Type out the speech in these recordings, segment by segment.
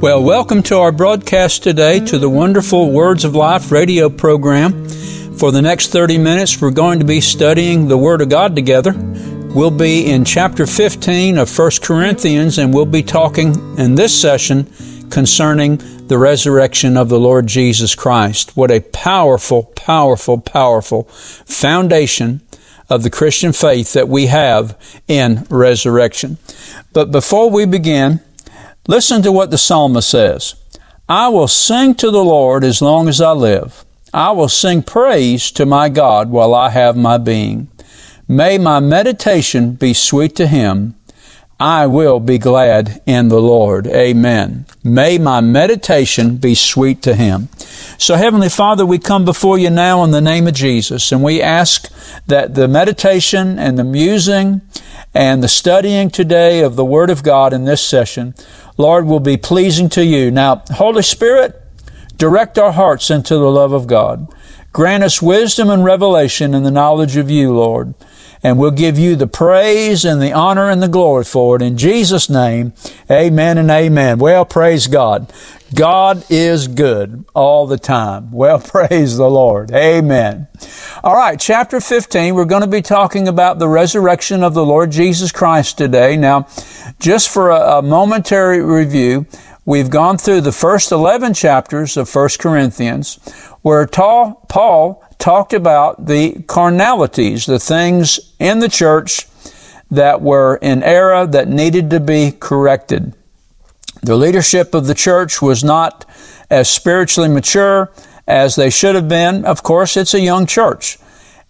Well, welcome to our broadcast today to the wonderful Words of Life radio program. For the next 30 minutes, we're going to be studying the Word of God together. We'll be in chapter 15 of 1 Corinthians, and we'll be talking in this session concerning the resurrection of the Lord Jesus Christ. What a powerful, powerful, powerful foundation of the Christian faith that we have in resurrection. But before we begin, Listen to what the psalmist says. I will sing to the Lord as long as I live. I will sing praise to my God while I have my being. May my meditation be sweet to him. I will be glad in the Lord. Amen. May my meditation be sweet to him. So Heavenly Father, we come before you now in the name of Jesus and we ask that the meditation and the musing and the studying today of the Word of God in this session Lord, will be pleasing to you. Now, Holy Spirit, direct our hearts into the love of God. Grant us wisdom and revelation in the knowledge of you, Lord. And we'll give you the praise and the honor and the glory for it. In Jesus' name, amen and amen. Well, praise God. God is good all the time. Well, praise the Lord. Amen. All right, chapter 15, we're going to be talking about the resurrection of the Lord Jesus Christ today. Now, just for a, a momentary review, we've gone through the first 11 chapters of 1 Corinthians where Paul talked about the carnalities, the things in the church that were in error that needed to be corrected. The leadership of the church was not as spiritually mature as they should have been. Of course, it's a young church.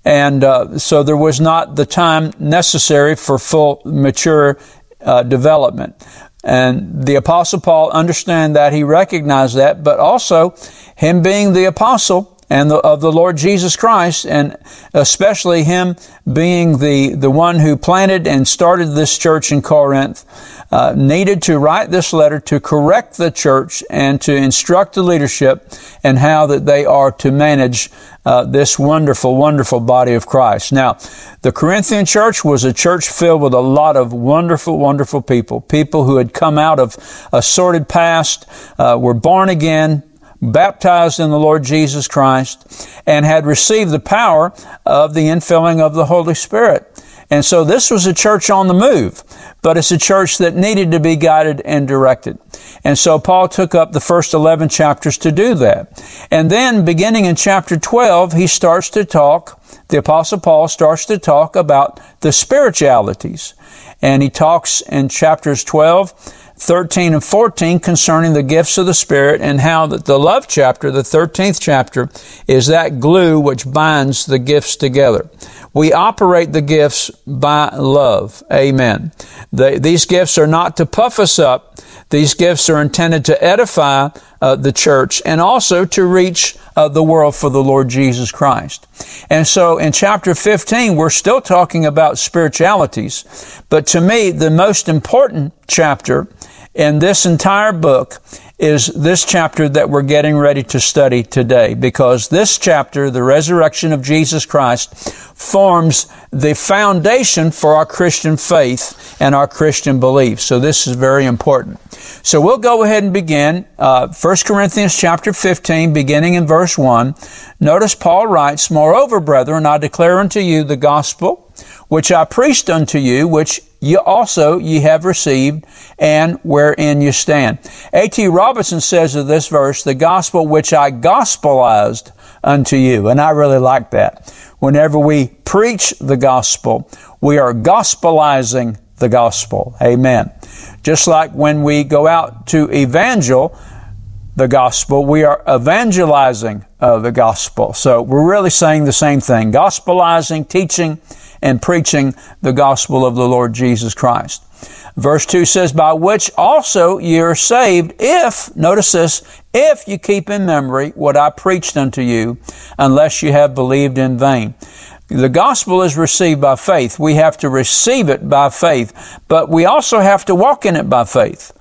And uh, so there was not the time necessary for full mature uh, development. And the apostle Paul understand that he recognized that, but also him being the apostle and the, of the Lord Jesus Christ, and especially him being the, the one who planted and started this church in Corinth, uh, needed to write this letter to correct the church and to instruct the leadership and how that they are to manage uh, this wonderful, wonderful body of Christ. Now, the Corinthian church was a church filled with a lot of wonderful, wonderful people. People who had come out of a sordid past, uh, were born again, baptized in the Lord Jesus Christ, and had received the power of the infilling of the Holy Spirit. And so this was a church on the move, but it's a church that needed to be guided and directed. And so Paul took up the first 11 chapters to do that. And then beginning in chapter 12, he starts to talk, the apostle Paul starts to talk about the spiritualities. And he talks in chapters 12 13 and 14 concerning the gifts of the Spirit and how that the love chapter, the 13th chapter, is that glue which binds the gifts together. We operate the gifts by love. Amen. The, these gifts are not to puff us up. These gifts are intended to edify uh, the church and also to reach uh, the world for the Lord Jesus Christ. And so in chapter 15, we're still talking about spiritualities, but to me, the most important chapter in this entire book is this chapter that we're getting ready to study today because this chapter, the resurrection of Jesus Christ, forms the foundation for our Christian faith and our Christian belief. So this is very important. So we'll go ahead and begin. Uh, 1 Corinthians chapter 15, beginning in verse 1. Notice Paul writes, Moreover, brethren, I declare unto you the gospel which I preached unto you, which you also ye have received, and wherein you stand. A.T. Robertson says of this verse, the gospel which I gospelized unto you. And I really like that. Whenever we preach the gospel, we are gospelizing the gospel. Amen. Just like when we go out to evangel the gospel, we are evangelizing uh, the gospel. So we're really saying the same thing. Gospelizing, teaching, and preaching the gospel of the Lord Jesus Christ. Verse 2 says, By which also ye are saved, if, notice this, if you keep in memory what I preached unto you, unless you have believed in vain. The gospel is received by faith. We have to receive it by faith, but we also have to walk in it by faith.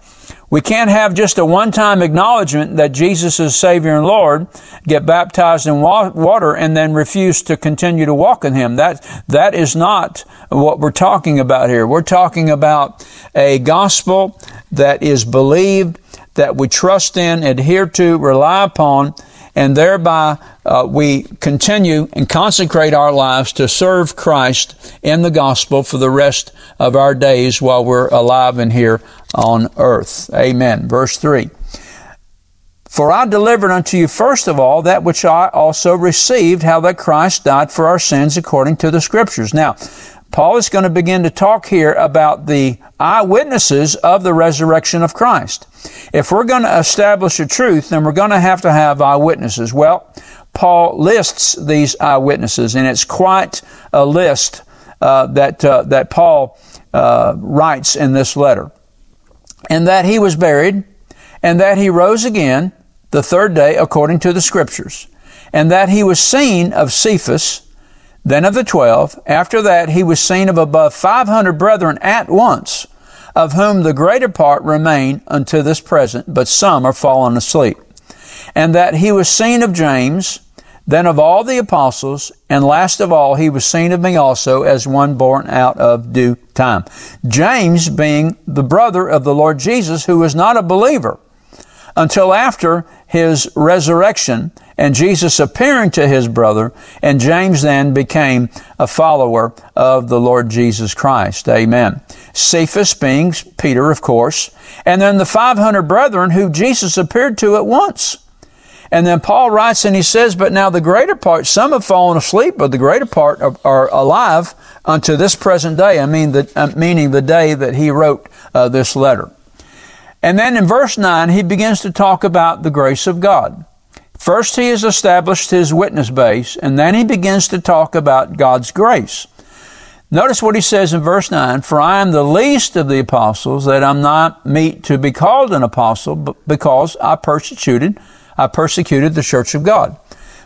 We can't have just a one-time acknowledgement that Jesus is Savior and Lord, get baptized in water, and then refuse to continue to walk in Him. That, that is not what we're talking about here. We're talking about a gospel that is believed, that we trust in, adhere to, rely upon, and thereby uh, we continue and consecrate our lives to serve Christ in the gospel for the rest of our days while we're alive and here on earth. Amen. Verse 3. For I delivered unto you first of all that which I also received, how that Christ died for our sins according to the Scriptures. Now, Paul is going to begin to talk here about the eyewitnesses of the resurrection of Christ. If we're going to establish a truth, then we're going to have to have eyewitnesses. Well, Paul lists these eyewitnesses, and it's quite a list uh, that uh, that Paul uh, writes in this letter, and that he was buried, and that he rose again the third day according to the Scriptures, and that he was seen of Cephas then of the twelve, after that he was seen of above five hundred brethren at once, of whom the greater part remain unto this present, but some are fallen asleep. And that he was seen of James, then of all the apostles, and last of all he was seen of me also as one born out of due time. James being the brother of the Lord Jesus, who was not a believer until after his resurrection and Jesus appearing to his brother, and James then became a follower of the Lord Jesus Christ. Amen. Cephas being Peter, of course, and then the 500 brethren who Jesus appeared to at once. And then Paul writes and he says, But now the greater part, some have fallen asleep, but the greater part are, alive unto this present day. I mean, the, uh, meaning the day that he wrote uh, this letter. And then in verse 9, he begins to talk about the grace of God. First, he has established his witness base, and then he begins to talk about God's grace. Notice what he says in verse 9 For I am the least of the apostles, that I'm not meet to be called an apostle, but because I persecuted, I persecuted the church of God.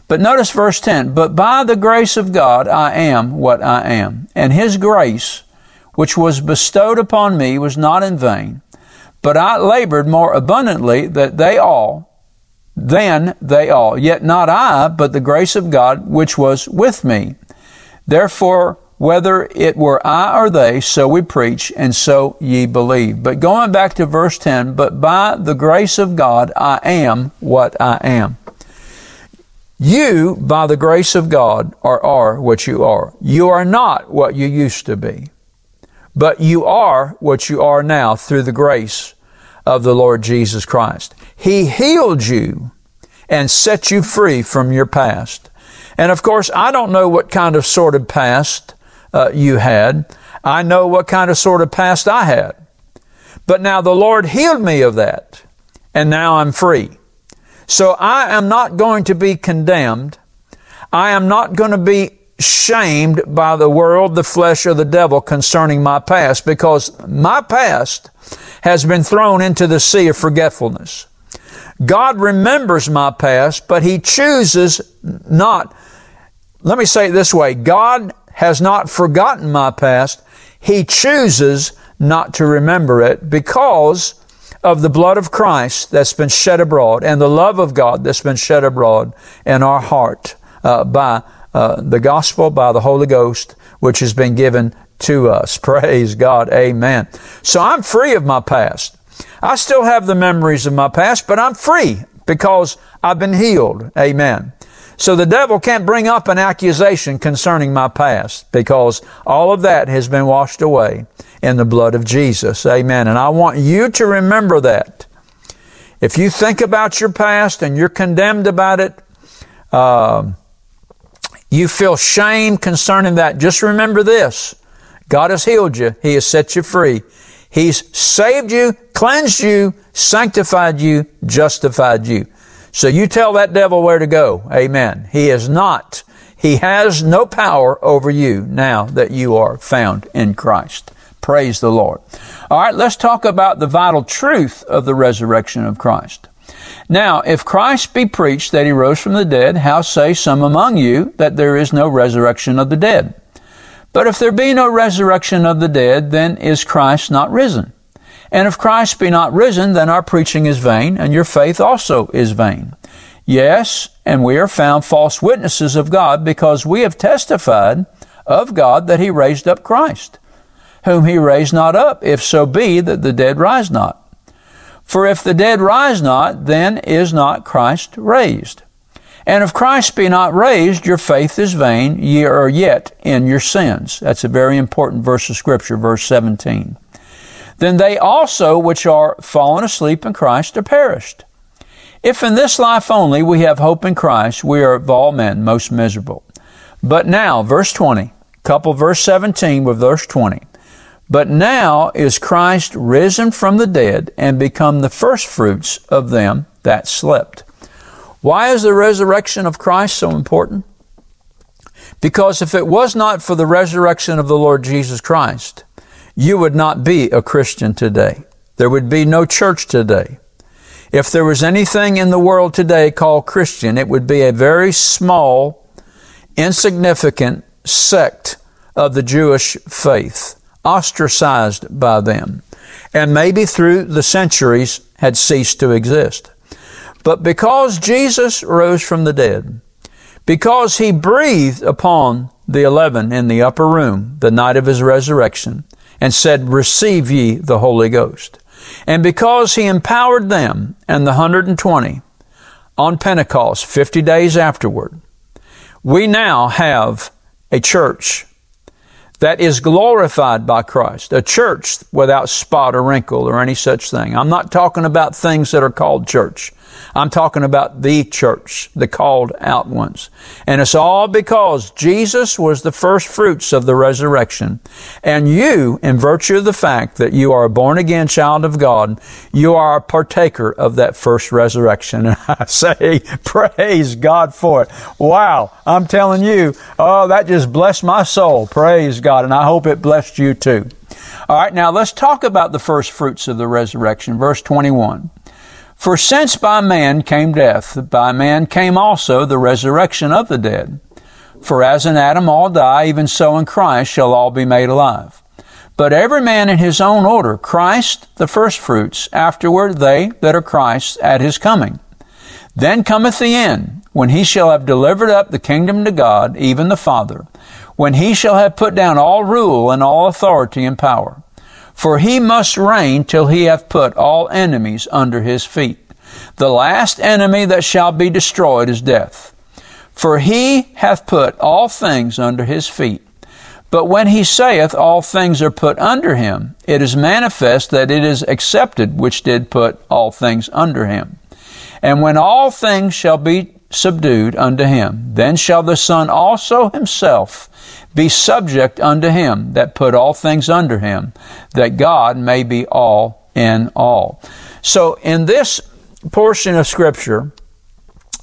But notice verse 10 But by the grace of God I am what I am, and his grace, which was bestowed upon me, was not in vain. But I labored more abundantly that they all, than they all. Yet not I, but the grace of God which was with me. Therefore, whether it were I or they, so we preach, and so ye believe. But going back to verse 10, but by the grace of God I am what I am. You, by the grace of God, are, are what you are. You are not what you used to be, but you are what you are now through the grace of the Lord Jesus Christ. He healed you and set you free from your past. And of course, I don't know what kind of sordid past uh, you had. I know what kind of sordid past I had. But now the Lord healed me of that, and now I'm free. So I am not going to be condemned. I am not going to be shamed by the world, the flesh, or the devil concerning my past because my past has been thrown into the sea of forgetfulness. God remembers my past, but He chooses not. Let me say it this way. God has not forgotten my past. He chooses not to remember it because of the blood of Christ that's been shed abroad and the love of God that's been shed abroad in our heart uh, by uh, the gospel, by the Holy Ghost, which has been given to us. Praise God. Amen. So I'm free of my past. I still have the memories of my past, but I'm free because I've been healed. Amen. So the devil can't bring up an accusation concerning my past because all of that has been washed away in the blood of Jesus. Amen. And I want you to remember that. If you think about your past and you're condemned about it, uh, you feel shame concerning that, just remember this. God has healed you. He has set you free. He's saved you, cleansed you, sanctified you, justified you. So you tell that devil where to go. Amen. He is not. He has no power over you now that you are found in Christ. Praise the Lord. All right, let's talk about the vital truth of the resurrection of Christ. Now, if Christ be preached that he rose from the dead, how say some among you that there is no resurrection of the dead? But if there be no resurrection of the dead, then is Christ not risen? And if Christ be not risen, then our preaching is vain, and your faith also is vain. Yes, and we are found false witnesses of God, because we have testified of God that he raised up Christ, whom he raised not up, if so be that the dead rise not. For if the dead rise not, then is not Christ raised. And if Christ be not raised, your faith is vain, ye are yet in your sins. That's a very important verse of Scripture, verse 17. Then they also which are fallen asleep in Christ are perished. If in this life only we have hope in Christ, we are of all men most miserable. But now, verse 20, couple verse 17 with verse 20. But now is Christ risen from the dead and become the firstfruits of them that slept. Why is the resurrection of Christ so important? Because if it was not for the resurrection of the Lord Jesus Christ, you would not be a Christian today. There would be no church today. If there was anything in the world today called Christian, it would be a very small, insignificant sect of the Jewish faith, ostracized by them, and maybe through the centuries had ceased to exist. But because Jesus rose from the dead, because he breathed upon the eleven in the upper room the night of his resurrection and said, Receive ye the Holy Ghost. And because he empowered them and the 120 on Pentecost, 50 days afterward, we now have a church that is glorified by Christ, a church without spot or wrinkle or any such thing. I'm not talking about things that are called church. I'm talking about the church, the called out ones. And it's all because Jesus was the first fruits of the resurrection. And you, in virtue of the fact that you are a born again child of God, you are a partaker of that first resurrection. And I say, praise God for it. Wow. I'm telling you, oh, that just blessed my soul. Praise God. And I hope it blessed you too. All right. Now let's talk about the first fruits of the resurrection. Verse 21. For since by man came death, by man came also the resurrection of the dead. For as in Adam all die, even so in Christ shall all be made alive. But every man in his own order, Christ the firstfruits, afterward they that are Christ's at his coming. Then cometh the end, when he shall have delivered up the kingdom to God, even the Father, when he shall have put down all rule and all authority and power. For he must reign till he hath put all enemies under his feet. The last enemy that shall be destroyed is death. For he hath put all things under his feet. But when he saith all things are put under him, it is manifest that it is accepted which did put all things under him. And when all things shall be subdued unto him, then shall the Son also himself be subject unto him that put all things under him, that God may be all in all. So in this portion of scripture,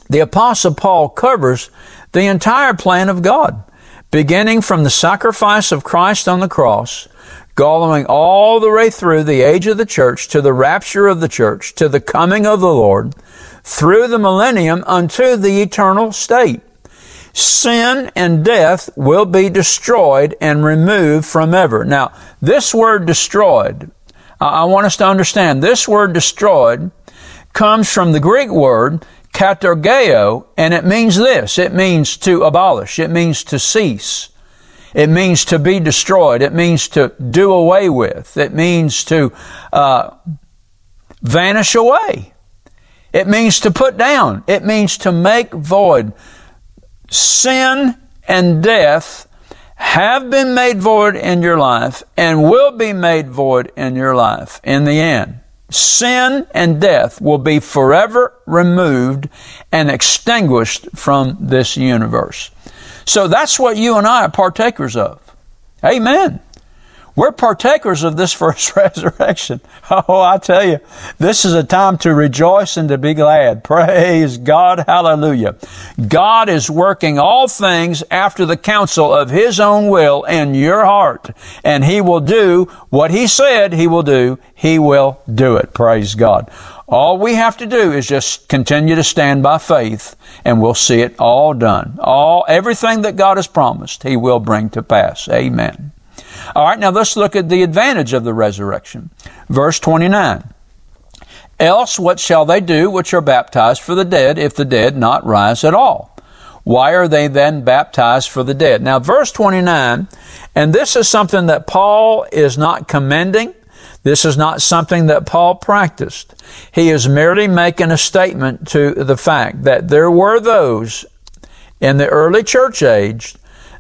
the apostle Paul covers the entire plan of God, beginning from the sacrifice of Christ on the cross, going all the way through the age of the church to the rapture of the church, to the coming of the Lord, through the millennium unto the eternal state sin and death will be destroyed and removed from ever. Now, this word destroyed, I want us to understand this word destroyed comes from the Greek word katargeo, and it means this. It means to abolish. It means to cease. It means to be destroyed. It means to do away with. It means to uh, vanish away. It means to put down. It means to make void sin and death have been made void in your life and will be made void in your life in the end. Sin and death will be forever removed and extinguished from this universe. So that's what you and I are partakers of. Amen. We're partakers of this first resurrection. Oh, I tell you, this is a time to rejoice and to be glad. Praise God. Hallelujah. God is working all things after the counsel of His own will in your heart. And He will do what He said He will do. He will do it. Praise God. All we have to do is just continue to stand by faith and we'll see it all done. All, everything that God has promised, He will bring to pass. Amen. All right, now let's look at the advantage of the resurrection. Verse 29. Else what shall they do which are baptized for the dead if the dead not rise at all? Why are they then baptized for the dead? Now, verse 29, and this is something that Paul is not commending. This is not something that Paul practiced. He is merely making a statement to the fact that there were those in the early church age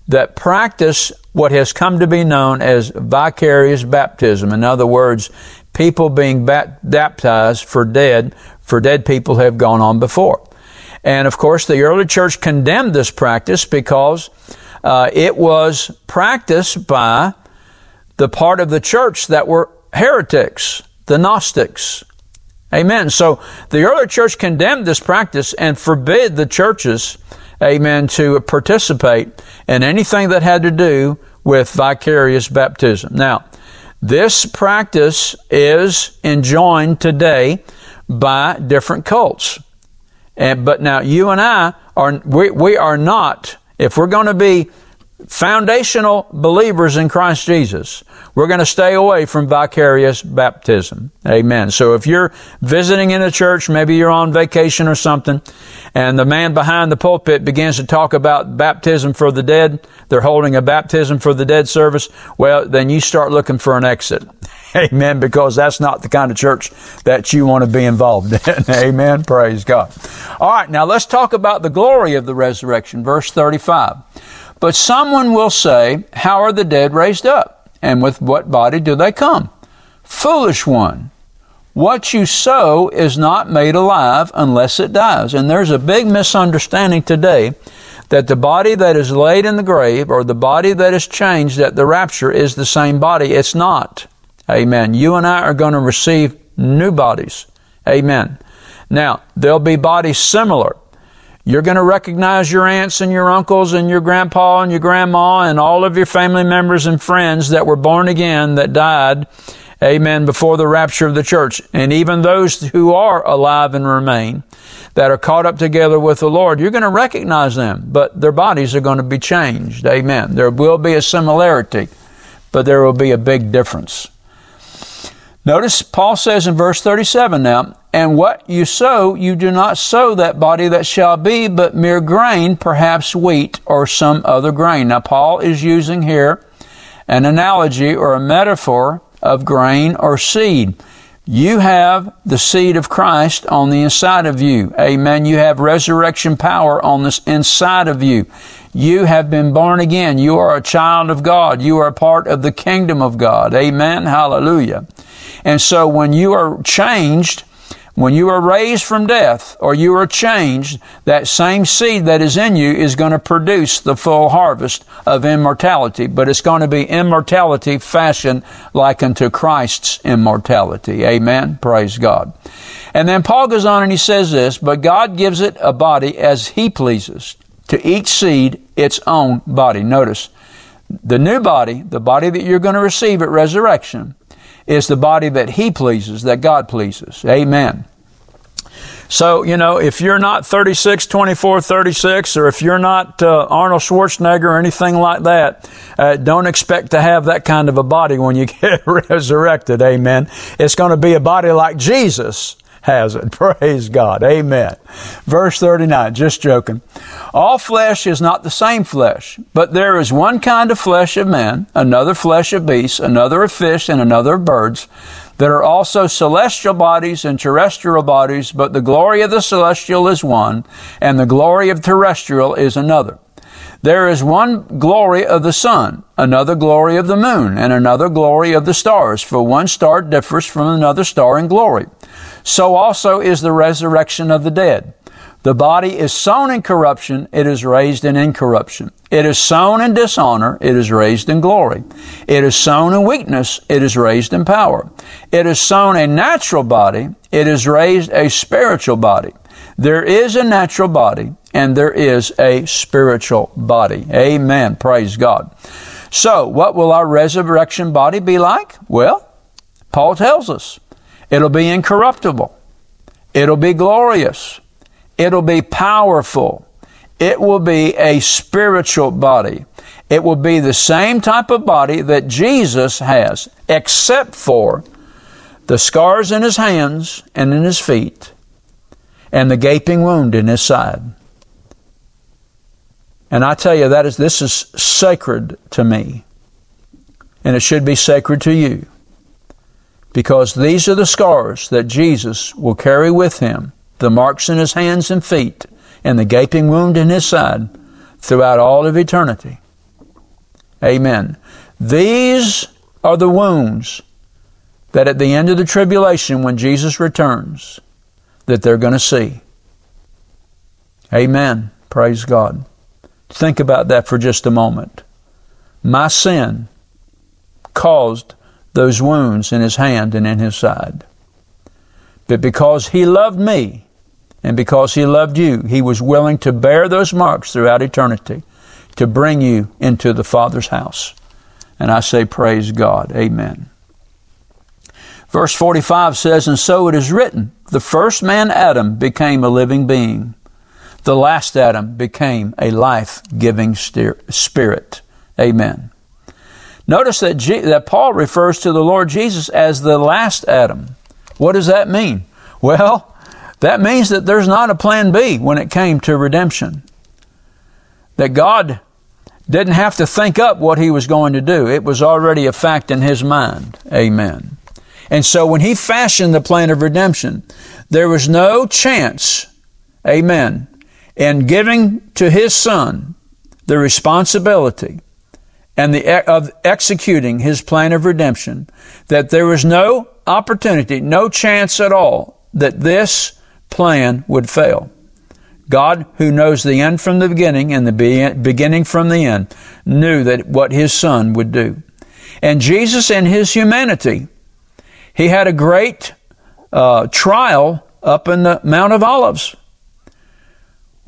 that practice what has come to be known as vicarious baptism. In other words, people being baptized for dead, for dead people have gone on before. And of course, the early church condemned this practice because uh, it was practiced by the part of the church that were heretics, the Gnostics. Amen. So the early church condemned this practice and forbid the churches, amen, to participate in anything that had to do with vicarious baptism. Now, this practice is enjoined today by different cults. And, but now you and I are, we, we are not, if we're going to be foundational believers in Christ Jesus, we're going to stay away from vicarious baptism. Amen. So if you're visiting in a church, maybe you're on vacation or something, and the man behind the pulpit begins to talk about baptism for the dead, they're holding a baptism for the dead service, well, then you start looking for an exit. Amen. Because that's not the kind of church that you want to be involved in. Amen. Praise God. All right. Now let's talk about the glory of the resurrection. Verse 35. But someone will say, How are the dead raised up? And with what body do they come? Foolish one. What you sow is not made alive unless it dies. And there's a big misunderstanding today that the body that is laid in the grave or the body that is changed at the rapture is the same body. It's not. Amen. You and I are going to receive new bodies. Amen. Now, there'll be bodies similar. You're going to recognize your aunts and your uncles and your grandpa and your grandma and all of your family members and friends that were born again that died, amen, before the rapture of the church. And even those who are alive and remain that are caught up together with the Lord, you're going to recognize them, but their bodies are going to be changed. Amen. There will be a similarity, but there will be a big difference. Notice Paul says in verse 37 now, and what you sow, you do not sow that body that shall be, but mere grain, perhaps wheat or some other grain. Now, Paul is using here an analogy or a metaphor of grain or seed. You have the seed of Christ on the inside of you. Amen. You have resurrection power on this inside of you. You have been born again. You are a child of God. You are a part of the kingdom of God. Amen. Hallelujah. And so when you are changed, when you are raised from death or you are changed, that same seed that is in you is going to produce the full harvest of immortality, but it's going to be immortality fashioned like unto Christ's immortality. Amen. Praise God. And then Paul goes on and he says this, but God gives it a body as he pleases, to each seed its own body. Notice, the new body, the body that you're going to receive at resurrection, is the body that He pleases, that God pleases. Amen. So, you know, if you're not 36, 24, 36, or if you're not uh, Arnold Schwarzenegger or anything like that, uh, don't expect to have that kind of a body when you get resurrected. Amen. It's going to be a body like Jesus has it. Praise God. Amen. Verse 39, just joking. All flesh is not the same flesh, but there is one kind of flesh of men, another flesh of beasts, another of fish, and another of birds. There are also celestial bodies and terrestrial bodies, but the glory of the celestial is one, and the glory of terrestrial is another. There is one glory of the sun, another glory of the moon, and another glory of the stars, for one star differs from another star in glory. So also is the resurrection of the dead. The body is sown in corruption, it is raised in incorruption. It is sown in dishonor, it is raised in glory. It is sown in weakness, it is raised in power. It is sown a natural body, it is raised a spiritual body. There is a natural body and there is a spiritual body. Amen. Praise God. So, what will our resurrection body be like? Well, Paul tells us it'll be incorruptible, it'll be glorious, it'll be powerful, it will be a spiritual body. It will be the same type of body that Jesus has, except for the scars in his hands and in his feet and the gaping wound in his side. And I tell you, that is, this is sacred to me. And it should be sacred to you. Because these are the scars that Jesus will carry with him, the marks in his hands and feet, and the gaping wound in his side throughout all of eternity. Amen. These are the wounds that at the end of the tribulation, when Jesus returns, that they're going to see. Amen. Praise God. Think about that for just a moment. My sin caused those wounds in his hand and in his side. But because he loved me and because he loved you, he was willing to bear those marks throughout eternity to bring you into the Father's house. And I say, Praise God. Amen. Verse 45 says, And so it is written, the first man, Adam, became a living being. The last Adam became a life giving spirit. Amen. Notice that, that Paul refers to the Lord Jesus as the last Adam. What does that mean? Well, that means that there's not a plan B when it came to redemption. That God didn't have to think up what he was going to do. It was already a fact in his mind. Amen. And so when he fashioned the plan of redemption, there was no chance, amen, in giving to his son the responsibility and the of executing his plan of redemption that there was no opportunity, no chance at all that this plan would fail. God, who knows the end from the beginning and the beginning from the end, knew that what his son would do. And Jesus in his humanity he had a great uh, trial up in the Mount of Olives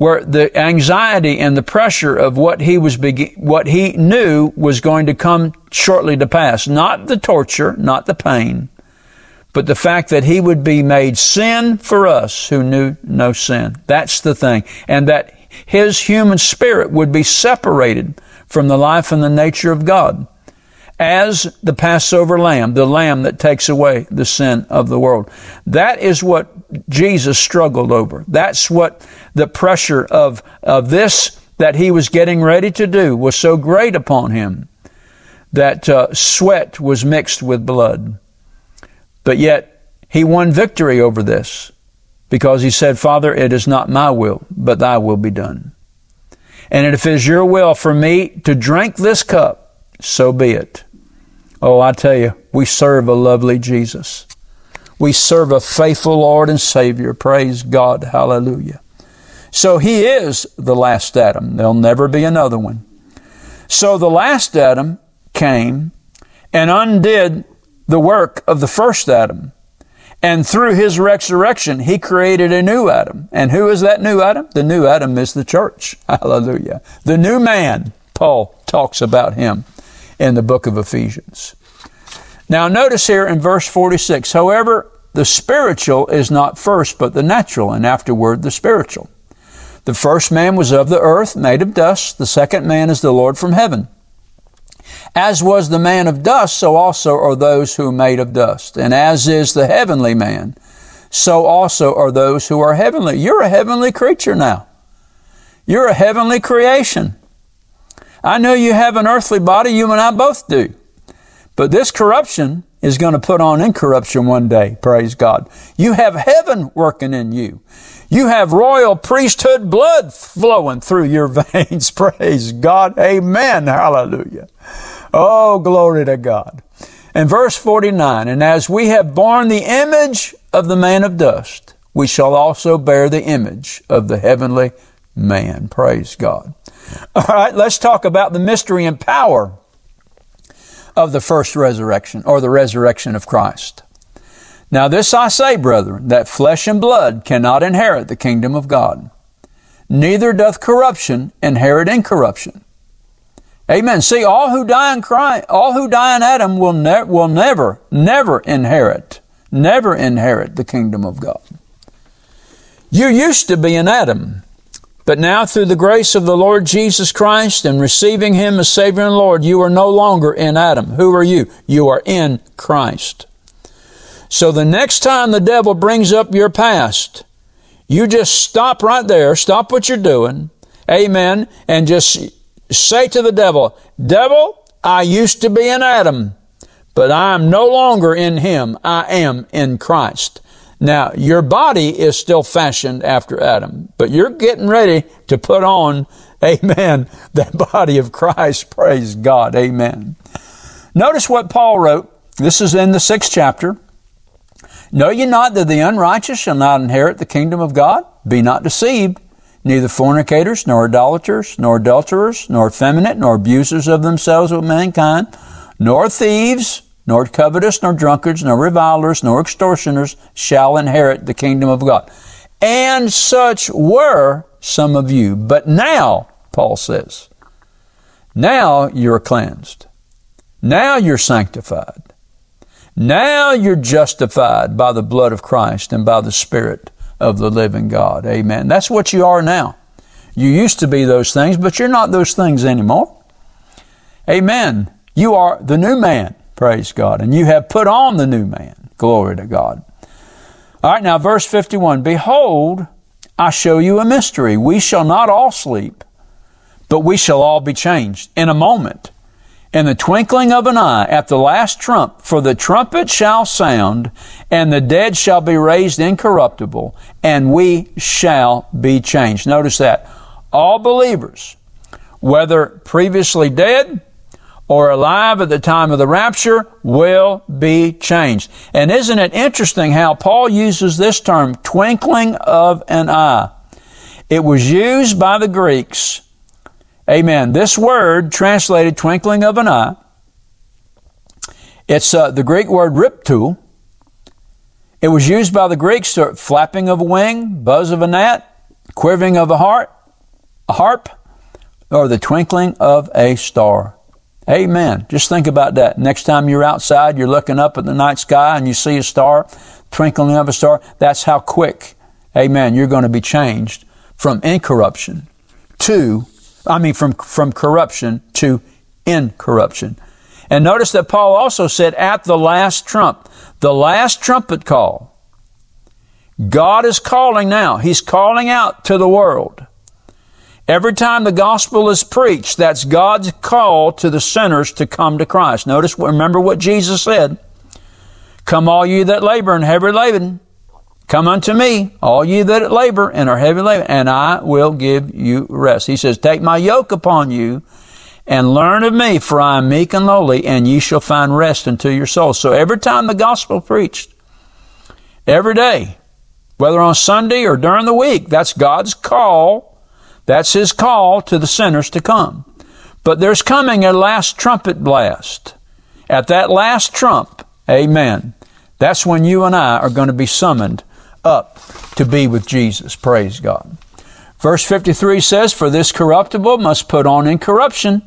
where the anxiety and the pressure of what he was be- what he knew was going to come shortly to pass. Not the torture not the pain but the fact that he would be made sin for us who knew no sin. That's the thing. And that his human spirit would be separated from the life and the nature of God as the Passover lamb, the lamb that takes away the sin of the world. That is what Jesus struggled over. That's what the pressure of, of this that he was getting ready to do was so great upon him that uh, sweat was mixed with blood. But yet he won victory over this because he said, Father, it is not my will, but thy will be done. And if it is your will for me to drink this cup, so be it. Oh, I tell you, we serve a lovely Jesus. We serve a faithful Lord and Savior. Praise God. Hallelujah. So he is the last Adam. There'll never be another one. So the last Adam came and undid the work of the first Adam. And through his resurrection, he created a new Adam. And who is that new Adam? The new Adam is the church. Hallelujah. The new man, Paul talks about him in the book of Ephesians. Now, notice here in verse 46 however, the spiritual is not first, but the natural, and afterward the spiritual. The first man was of the earth, made of dust. The second man is the Lord from heaven. As was the man of dust, so also are those who are made of dust. And as is the heavenly man, so also are those who are heavenly. You're a heavenly creature now. You're a heavenly creation. I know you have an earthly body, you and I both do. But this corruption is going to put on incorruption one day, praise God. You have heaven working in you. You have royal priesthood blood flowing through your veins, praise God. Amen, hallelujah. Oh, glory to God. And verse 49, and as we have borne the image of the man of dust, we shall also bear the image of the heavenly man. Praise God. All right, let's talk about the mystery and power of the first resurrection or the resurrection of Christ. Now, this I say, brethren, that flesh and blood cannot inherit the kingdom of God, neither doth corruption inherit incorruption. Amen. See, all who die in Christ, all who die in Adam will, ne- will never, never inherit, never inherit the kingdom of God. You used to be in Adam. But now, through the grace of the Lord Jesus Christ and receiving Him as Savior and Lord, you are no longer in Adam. Who are you? You are in Christ. So the next time the devil brings up your past, you just stop right there, stop what you're doing, amen, and just say to the devil, Devil, I used to be in Adam, but I am no longer in him. I am in Christ. Now, your body is still fashioned after Adam, but you're getting ready to put on, amen, that body of Christ. Praise God. Amen. Notice what Paul wrote. This is in the sixth chapter. Know ye not that the unrighteous shall not inherit the kingdom of God? Be not deceived. Neither fornicators, nor idolaters, nor adulterers, nor effeminate, nor abusers of themselves with mankind, nor thieves, nor covetous, nor drunkards, nor revilers, nor extortioners shall inherit the kingdom of God. And such were some of you. But now, Paul says, now you're cleansed. Now you're sanctified. Now you're justified by the blood of Christ and by the Spirit of the living God. Amen. That's what you are now. You used to be those things, but you're not those things anymore. Amen. You are the new man. Praise God. And you have put on the new man. Glory to God. All right, now verse 51. Behold, I show you a mystery. We shall not all sleep, but we shall all be changed in a moment in the twinkling of an eye at the last trump, for the trumpet shall sound, and the dead shall be raised incorruptible, and we shall be changed. Notice that. All believers, whether previously dead or alive at the time of the rapture, will be changed. And isn't it interesting how Paul uses this term, twinkling of an eye? It was used by the Greeks Amen. This word, translated twinkling of an eye, it's uh, the Greek word riptu. It was used by the Greeks for flapping of a wing, buzz of a gnat, quivering of a heart, a harp, or the twinkling of a star. Amen. Just think about that. Next time you're outside, you're looking up at the night sky and you see a star, twinkling of a star. That's how quick, amen, you're going to be changed from incorruption to I mean, from, from corruption to incorruption. And notice that Paul also said, at the last trump, the last trumpet call. God is calling now. He's calling out to the world. Every time the gospel is preached, that's God's call to the sinners to come to Christ. Notice, remember what Jesus said. Come all you that labor and heavy laden, Come unto me, all ye that labor and are heavy laden, and I will give you rest. He says, Take my yoke upon you and learn of me, for I am meek and lowly, and ye shall find rest unto your souls. So every time the gospel preached, every day, whether on Sunday or during the week, that's God's call. That's His call to the sinners to come. But there's coming a last trumpet blast. At that last trump, amen, that's when you and I are going to be summoned up to be with Jesus. Praise God. Verse 53 says, For this corruptible must put on incorruption,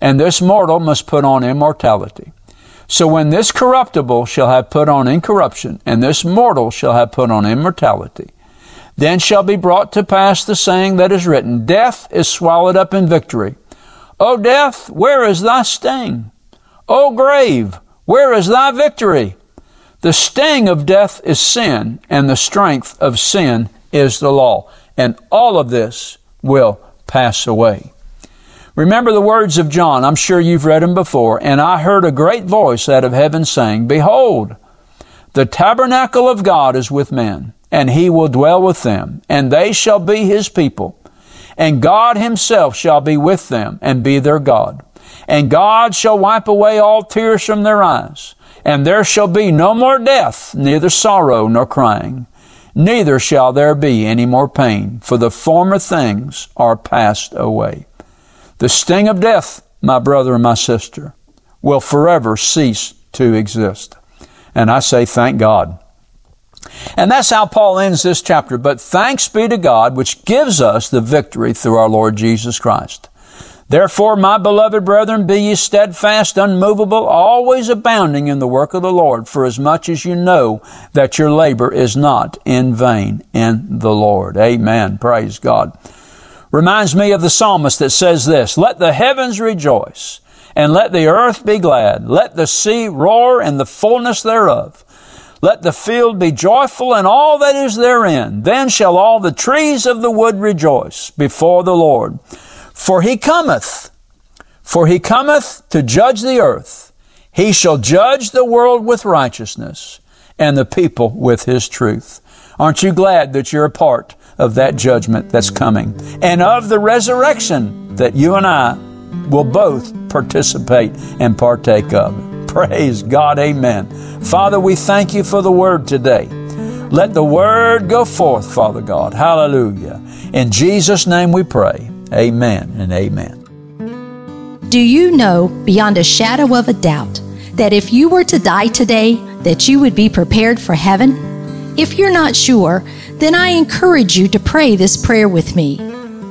and this mortal must put on immortality. So when this corruptible shall have put on incorruption, and this mortal shall have put on immortality, then shall be brought to pass the saying that is written, Death is swallowed up in victory. O death, where is thy sting? O grave, where is thy victory? The sting of death is sin, and the strength of sin is the law. And all of this will pass away. Remember the words of John. I'm sure you've read them before. And I heard a great voice out of heaven saying, Behold, the tabernacle of God is with men, and he will dwell with them, and they shall be his people. And God himself shall be with them and be their God. And God shall wipe away all tears from their eyes and there shall be no more death, neither sorrow nor crying, neither shall there be any more pain, for the former things are passed away. The sting of death, my brother and my sister, will forever cease to exist. And I say, thank God. And that's how Paul ends this chapter. But thanks be to God, which gives us the victory through our Lord Jesus Christ. Therefore, my beloved brethren, be ye steadfast, unmovable, always abounding in the work of the Lord, for as much as you know that your labor is not in vain in the Lord. Amen. Praise God. Reminds me of the psalmist that says this, Let the heavens rejoice, and let the earth be glad. Let the sea roar and the fullness thereof. Let the field be joyful and all that is therein. Then shall all the trees of the wood rejoice before the Lord. For he cometh, for he cometh to judge the earth. He shall judge the world with righteousness and the people with his truth. Aren't you glad that you're a part of that judgment that's coming and of the resurrection that you and I will both participate and partake of? Praise God. Amen. Father, we thank you for the word today. Let the word go forth, Father God. Hallelujah. In Jesus' name we pray. Amen and amen. Do you know beyond a shadow of a doubt that if you were to die today, that you would be prepared for heaven? If you're not sure, then I encourage you to pray this prayer with me.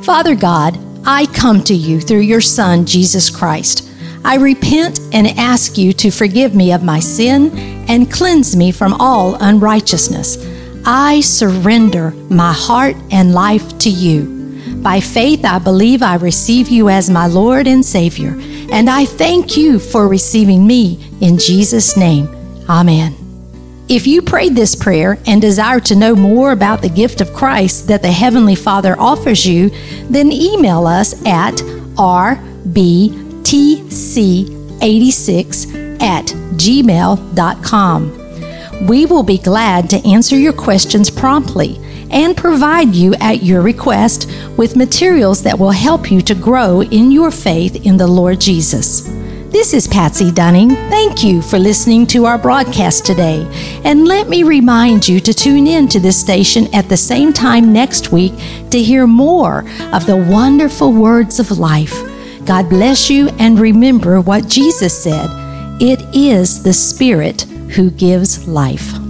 Father God, I come to you through your Son, Jesus Christ. I repent and ask you to forgive me of my sin and cleanse me from all unrighteousness. I surrender my heart and life to you. By faith, I believe I receive you as my Lord and Savior, and I thank you for receiving me in Jesus' name. Amen. If you prayed this prayer and desire to know more about the gift of Christ that the Heavenly Father offers you, then email us at rbtc86 at gmail.com. We will be glad to answer your questions promptly and provide you at your request with materials that will help you to grow in your faith in the Lord Jesus. This is Patsy Dunning. Thank you for listening to our broadcast today. And let me remind you to tune in to this station at the same time next week to hear more of the wonderful words of life. God bless you and remember what Jesus said it is the Spirit who gives life.